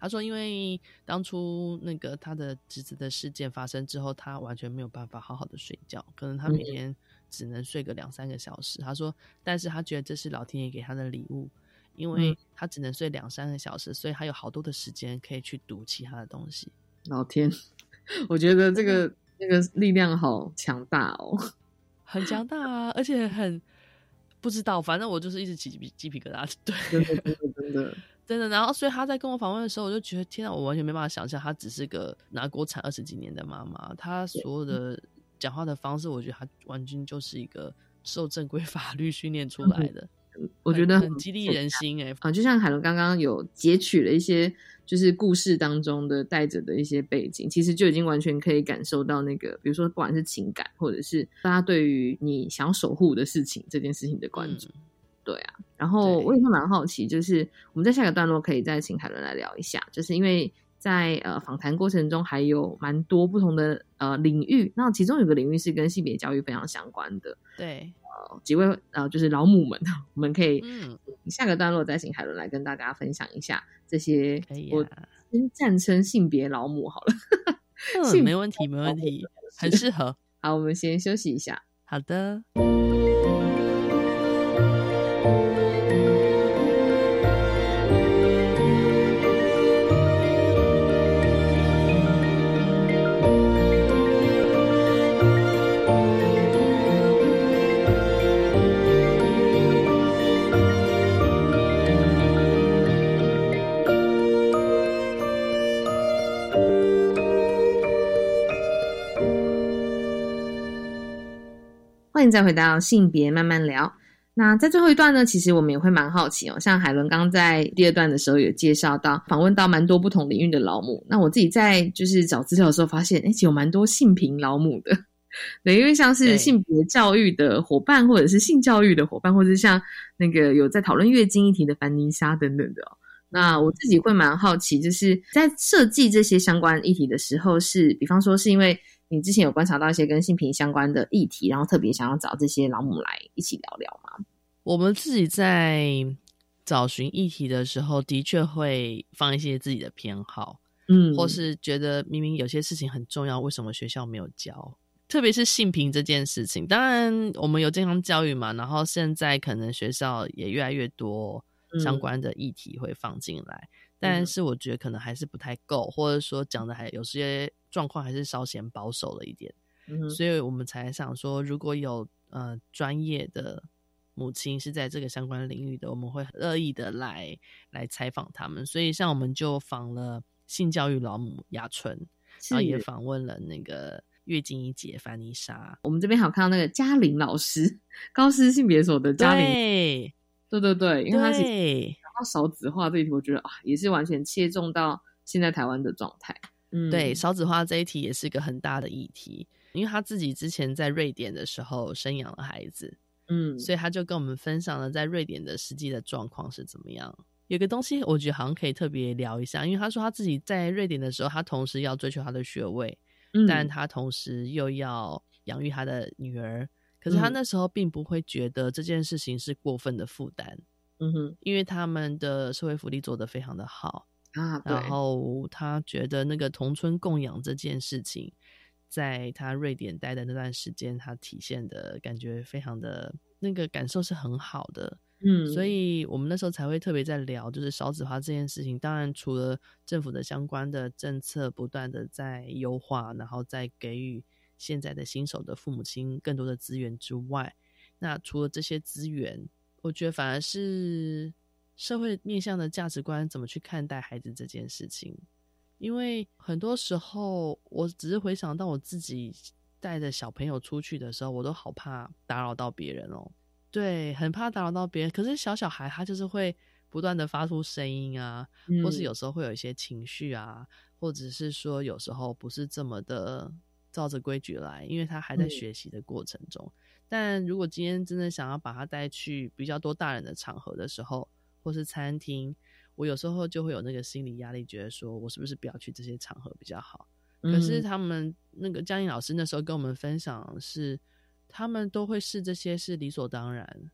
他说，因为当初那个他的侄子的事件发生之后，他完全没有办法好好的睡觉，可能他每嗯天只能睡个两三个小时。他说，但是他觉得这是老天爷给他的礼物，因为嗯他只能睡两三个小时，所以他有好多的时间可以去读其他的东西。老天，我觉得这个那个力量好强大哦。很强大啊，而且很不知道，反正我就是一直起鸡皮鸡皮疙瘩。对，真的真的真的，真的。然后，所以他在跟我访问的时候，我就觉得天啊，我完全没办法想象，她只是个拿国产二十几年的妈妈，她所有的讲话的方式，我觉得她完全就是一个受正规 法律训练出来的。我觉得很激励人心哎、啊，就像海伦刚刚有截取了一些，就是故事当中的带着的一些背景，其实就已经完全可以感受到那个，比如说不管是情感，或者是大家对于你想要守护的事情这件事情的关注。嗯对啊，然后我也会蛮好奇，就是我们在下个段落可以再请海伦来聊一下，就是因为在呃访谈过程中还有蛮多不同的呃领域，那其中有个领域是跟性别教育非常相关的，对，呃几位呃就是老母们，我们可以嗯，下个段落再请海伦来跟大家分享一下这些可以我啊，先暂称性别老母好了。嗯，幸没问题，没问题，很适合。好，我们先休息一下。好的，欢迎再回到性别慢慢聊。那在最后一段呢，其实我们也会蛮好奇哦。像海伦刚刚在第二段的时候有介绍到，访问到蛮多不同领域的老母。那我自己在就是找资料的时候发现，哎，其实有蛮多性平老母的。对，因为像是性别教育的伙伴，或者是性教育的伙伴，或者是像那个有在讨论月经议题的凡妮莎等等的哦。那我自己会蛮好奇，就是在设计这些相关议题的时候是，比方说是因为你之前有观察到一些跟性平相关的议题，然后特别想要找这些老母来一起聊聊吗？我们自己在找寻议题的时候，的确会放一些自己的偏好，嗯或是觉得明明有些事情很重要，为什么学校没有教？特别是性平这件事情，当然我们有健康教育嘛，然后现在可能学校也越来越多相关的议题会放进来，但是我觉得可能还是不太够，或者说讲的还有些状况还是稍显保守了一点。嗯所以我们才想说，如果有呃专业的母亲是在这个相关领域的，我们会很乐意的来来采访他们。所以像我们就访了性教育老母雅纯，然后也访问了那个月经一姐凡妮莎。我们这边还有看到那个嘉玲老师，高师性别所的嘉玲，对对对对，因为她其实对讲到少子化这一题，我觉得啊，也是完全切中到现在台湾的状态。嗯，对，少子化这一题也是一个很大的议题，因为他自己之前在瑞典的时候生养了孩子，嗯，所以他就跟我们分享了在瑞典的实际的状况是怎么样。有个东西我觉得好像可以特别聊一下，因为他说他自己在瑞典的时候，他同时要追求他的学位，嗯但他同时又要养育他的女儿。可是他嗯那时候并不会觉得这件事情是过分的负担，嗯哼因为他们的社会福利做得非常的好，啊，然后他觉得那个同村供养这件事情，在他瑞典待的那段时间，他体现的感觉非常的那个感受是很好的。嗯，所以我们那时候才会特别在聊，就是少子化这件事情。当然，除了政府的相关的政策不断的在优化，然后再给予现在的新手的父母亲更多的资源之外，那除了这些资源，我觉得反而是社会面向的价值观怎么去看待孩子这件事情。因为很多时候，我只是回想到我自己带着小朋友出去的时候，我都好怕打扰到别人哦。对，很怕打扰到别人。可是小小孩他就是会不断的发出声音啊，或是嗯有时候会有一些情绪啊，或者是说有时候不是这么的照着规矩来，因为他还在嗯学习的过程中。但如果今天真的想要把他带去比较多大人的场合的时候，或是餐厅，我有时候就会有那个心理压力，觉得说我是不是不要去这些场合比较好？可是嗯。他们那个江颖老师那时候跟我们分享是，他们都会视这些是理所当然，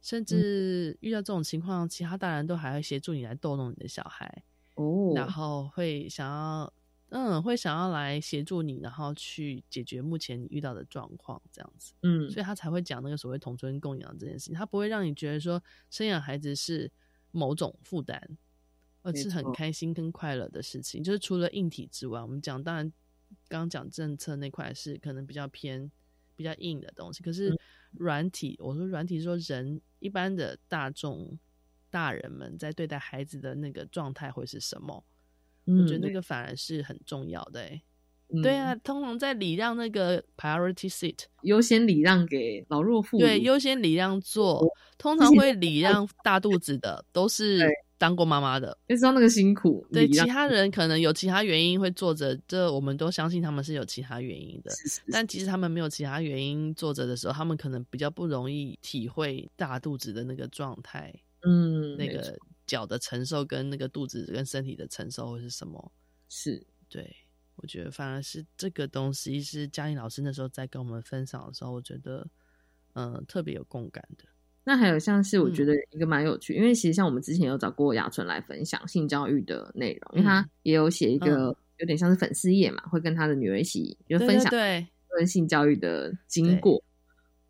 甚嗯。至遇到这种情况，其他大人都还会协助你来逗弄你的小孩，哦，然后会想要，嗯，会想要来协助你，然后去解决目前你遇到的状况，这样子，嗯所以他才会讲那个所谓同村共养这件事情，他不会让你觉得说生养孩子是某种负担，而是很开心跟快乐的事情。就是除了硬体之外，我们讲当然刚刚讲政策那块是可能比较偏比较硬的东西，可是嗯软体，我说软体说人一般的大众大人们在对待孩子的那个状态会是什么。嗯我觉得那个反而是很重要的、欸。嗯对啊，通常在礼让那个 priority seat，优先礼让给老弱妇孺。对，优先礼让座，通常会礼让大肚子的，都 是当过妈妈的。就知道那个辛苦。对，其他人可能有其他原因会坐着，这我们都相信他们是有其他原因的。是是但其实他们没有其他原因坐着的时候，他们可能比较不容易体会大肚子的那个状态，嗯，那个脚的承受跟那个肚子跟身体的承受会是什么。是对，我觉得反而是这个东西是嘉玲老师那时候在跟我们分享的时候，我觉得嗯、呃特别有共感的。那还有像是我嗯觉得一个蛮有趣，因为其实像我们之前有找过雅纯来分享性教育的内容，因为他嗯也有写一个有点像是粉丝页嘛，会跟他的女儿一起就分享对跟性教育的经过。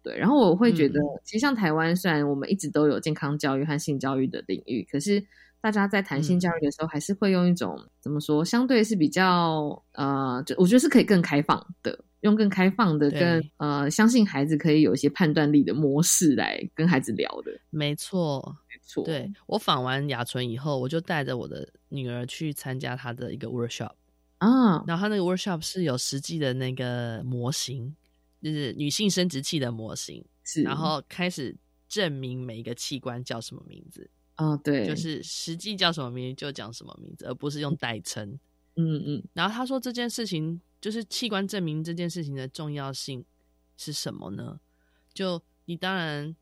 对，然后我会觉得嗯，其实像台湾，虽然我们一直都有健康教育和性教育的领域，可是大家在谈性嗯。教育的时候，还是会用一种怎么说，相对是比较呃，就我觉得是可以更开放的，用更开放的、更呃，相信孩子可以有一些判断力的模式来跟孩子聊的。没错。没错，对我访完雅纯以后，我就带着我的女儿去参加她的一个 workshop，啊，然后她那个 workshop 是有实际的那个模型，就是女性生殖器的模型，是，然后开始证明每一个器官叫什么名字，啊，对，就是实际叫什么名字就讲什么名字，而不是用代称。嗯嗯，然后他说这件事情就是器官证明这件事情的重要性是什么呢？就你当然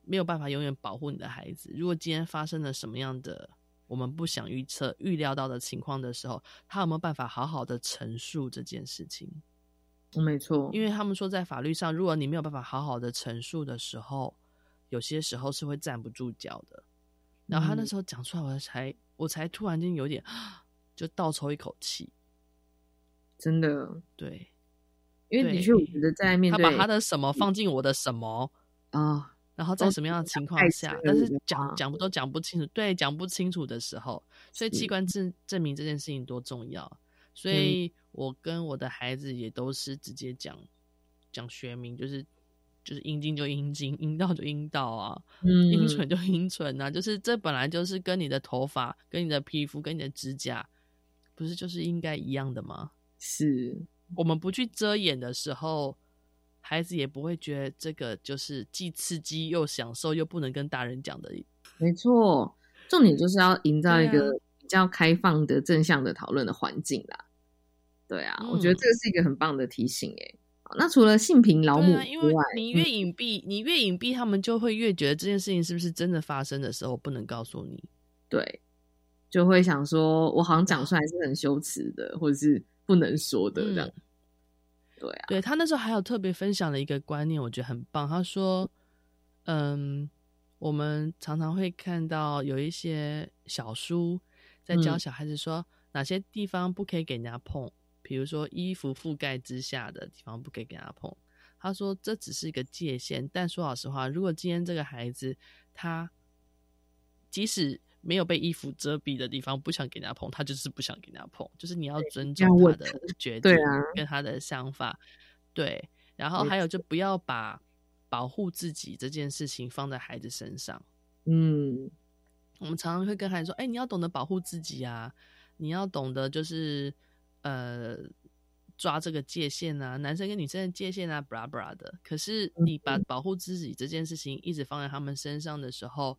没有办法永远保护你的孩子，如果今天发生了什么样的我们不想预测、预料到的情况的时候，他有没有办法好好的陈述这件事情？没错，因为他们说在法律上，如果你没有办法好好的陈述的时候，有些时候是会站不住脚的。然后他那嗯时候讲出来，我才我才突然间有点就倒抽一口气。真的，对，因为的对确我觉得在面对他把他的什么放进我的什么，啊，然后在什么样的情况下但是讲讲不都讲不清楚，对，讲不清楚的时候，所以器是官证证明这件事情多重要。所嗯以我跟我的孩子也都是直接讲讲学名，就是就是阴茎就阴茎，阴道就阴道啊，嗯，阴唇就阴唇啊，就是这本来就是跟你的头发、跟你的皮肤、跟你的指甲，不是就是应该一样的吗？是，我们不去遮掩的时候，孩子也不会觉得这个就是既刺激又享受又不能跟大人讲的。没错，重点就是要营造一个比较开放的、正向的讨论的环境啦。对啊，我觉得嗯这个是一个很棒的提醒诶。好那除了性平老母啊，因为你越嗯隐蔽，你越隐蔽，他们就会越觉得这件事情是不是真的发生的时候不能告诉你。对，就会想说，我好像讲出来是很羞耻的，或者是不能说的这样。嗯对啊，对他那时候还有特别分享了一个观念，我觉得很棒。他说：“嗯，我们常常会看到有一些小书在教嗯。小孩子说、哪些地方不可以给人家碰，比如说衣服覆盖之下的地方不可以给人家碰。”他说：“这只是一个界限，但说老实话，如果今天这个孩子他即使没有被衣服遮蔽的地方，不想给人家碰，他就是不想给人家碰，就是你要尊重他的决定跟他的想法，对，然后还有就不要把保护自己这件事情放在孩子身上。嗯，我们常常会跟孩子说：“哎、你要懂得保护自己啊，你要懂得就是呃抓这个界限啊，男生跟女生的界限啊，blah blah 的。”可是你把保护自己这件事情一直放在他们身上的时候，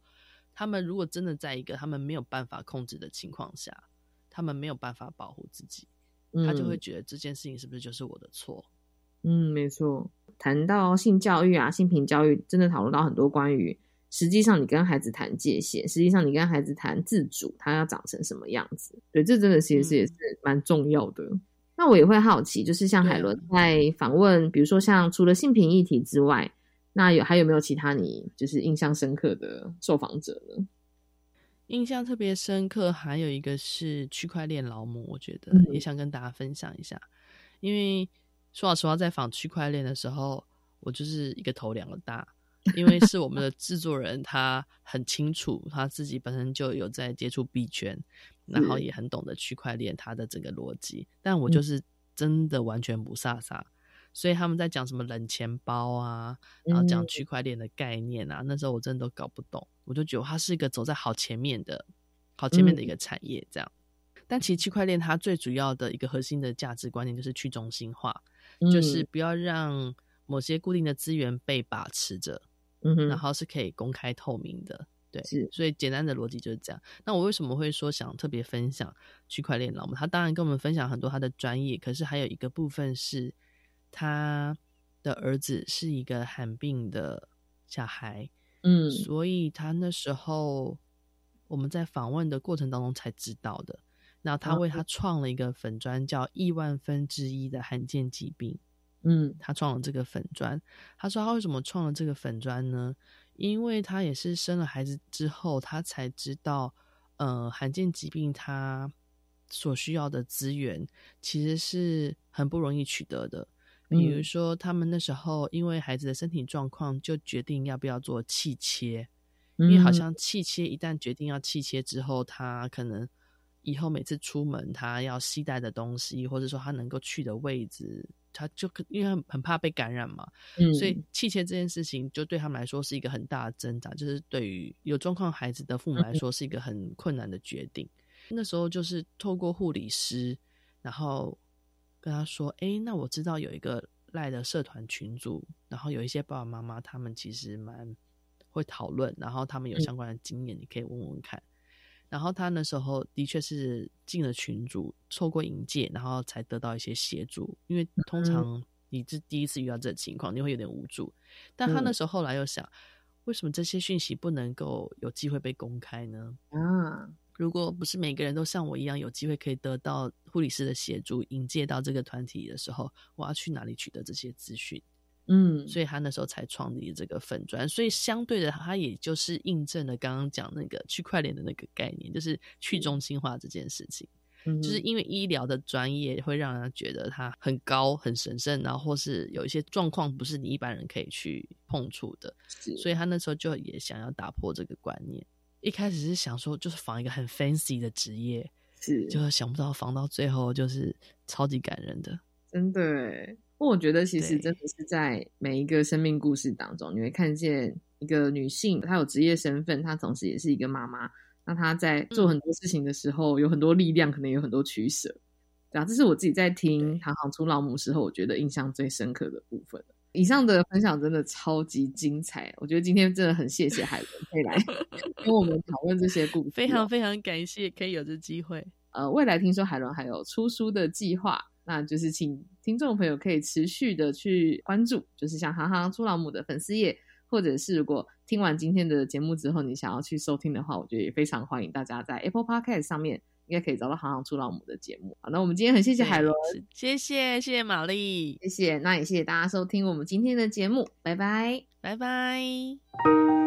他们如果真的在一个他们没有办法控制的情况下，他们没有办法保护自己，他就会嗯觉得这件事情是不是就是我的错？嗯，没错。谈到性教育啊、性平教育，真的讨论到很多关于实际上你跟孩子谈界限，实际上你跟孩子谈自主，他要长成什么样子。对，这真的其实也嗯是蛮重要的。那我也会好奇，就是像海伦在访问，比如说像除了性平议题之外，那有还有没有其他你就是印象深刻的受访者呢？印象特别深刻，还有一个是区块链劳模，我觉得嗯也想跟大家分享一下。因为说老实话，在访区块链的时候，我就是一个头两个大，因为是我们的制作人，他很清楚他自己本身就有在接触币圈，然后也很懂得区块链它的整个逻辑，但我就是真的完全不飒飒。所以他们在讲什么冷钱包啊，然后讲嗯。区块链的概念啊，那时候我真的都搞不懂，我就觉得它是一个走在好前面的、好前面的一个产业这样。但其实区块链它最主要的一个核心的价值观念就是去中心化，就是嗯。不要让某些固定的资源被把持着，嗯哼然后是可以公开透明的。对，是所以简单的逻辑就是这样。那我为什么会说想特别分享区块链老母？他当然跟我们分享很多他的专业，可是还有一个部分是他的儿子是一个罕病的小孩，嗯所以他那时候我们在访问的过程当中才知道的。那他为他创了一个粉砖，叫亿万分之一的罕见疾病。嗯他创了这个粉砖。他说他为什么创了这个粉砖呢？因为他也是生了孩子之后，他才知道，呃，罕见疾病他所需要的资源其实是很不容易取得的。比如嗯说，他们那时候因为孩子的身体状况，就决定要不要做气切，因为好嗯像气切一旦决定要气切之后，他可能以后每次出门他要携带的东西，或者说他能够去的位置，他就可因为很很怕被感染嘛，嗯所以气切这件事情就对他们来说是一个很大的挣扎，就是对于有状况孩子的父母来说是一个很困难的决定。那时候就是透过护理师，然后跟他说：“诶，那我知道有一个赖的社团群组，然后有一些爸爸妈妈他们其实蛮会讨论，然后他们有相关的经验，你可以问问看。”然后他那时候的确是进了群组，透过引介，然后才得到一些协助。因为通常你是第一次遇到这个情况，你会有点无助。但他那时候后来又想，为什么这些讯息不能够有机会被公开呢？啊，如果不是每个人都像我一样有机会可以得到护理师的协助，引介到这个团体的时候，我要去哪里取得这些资讯？嗯所以他那时候才创立这个粉砖，所以相对的，他也就是印证了刚刚讲那个区块链的那个概念，就是去中心化这件事情。嗯就是因为医疗的专业会让人觉得它很高、很神圣，然后或是有一些状况不是你一般人可以去碰触的，所以他那时候就也想要打破这个观念。一开始是想说，就是仿一个很 fancy 的职业，是就想不到仿到最后就是超级感人的。真的耶，不过我觉得其实真的是在每一个生命故事当中，你会看见一个女性，她有职业身份，她同时也是一个妈妈。那她在做很多事情的时候，有很多力量，可能有很多取舍。对啊，这是我自己在听《行行出老母》时候，我觉得印象最深刻的部分。以上的分享真的超级精彩，我觉得今天真的很谢谢海伦可以来 跟我们讨论这些故事哦，非常非常感谢可以有这机会。呃，未来听说海伦还有出书的计划，那就是请听众朋友可以持续的去关注，就是像行行出老母的粉丝页，或者是如果听完今天的节目之后，你想要去收听的话，我觉得也非常欢迎大家在 Apple Podcast 上面应该可以找到行行出老母的节目。好，那我们今天很谢谢海伦，是谢谢谢谢玛丽，谢谢，那也谢谢大家收听我们今天的节目，拜拜。拜拜。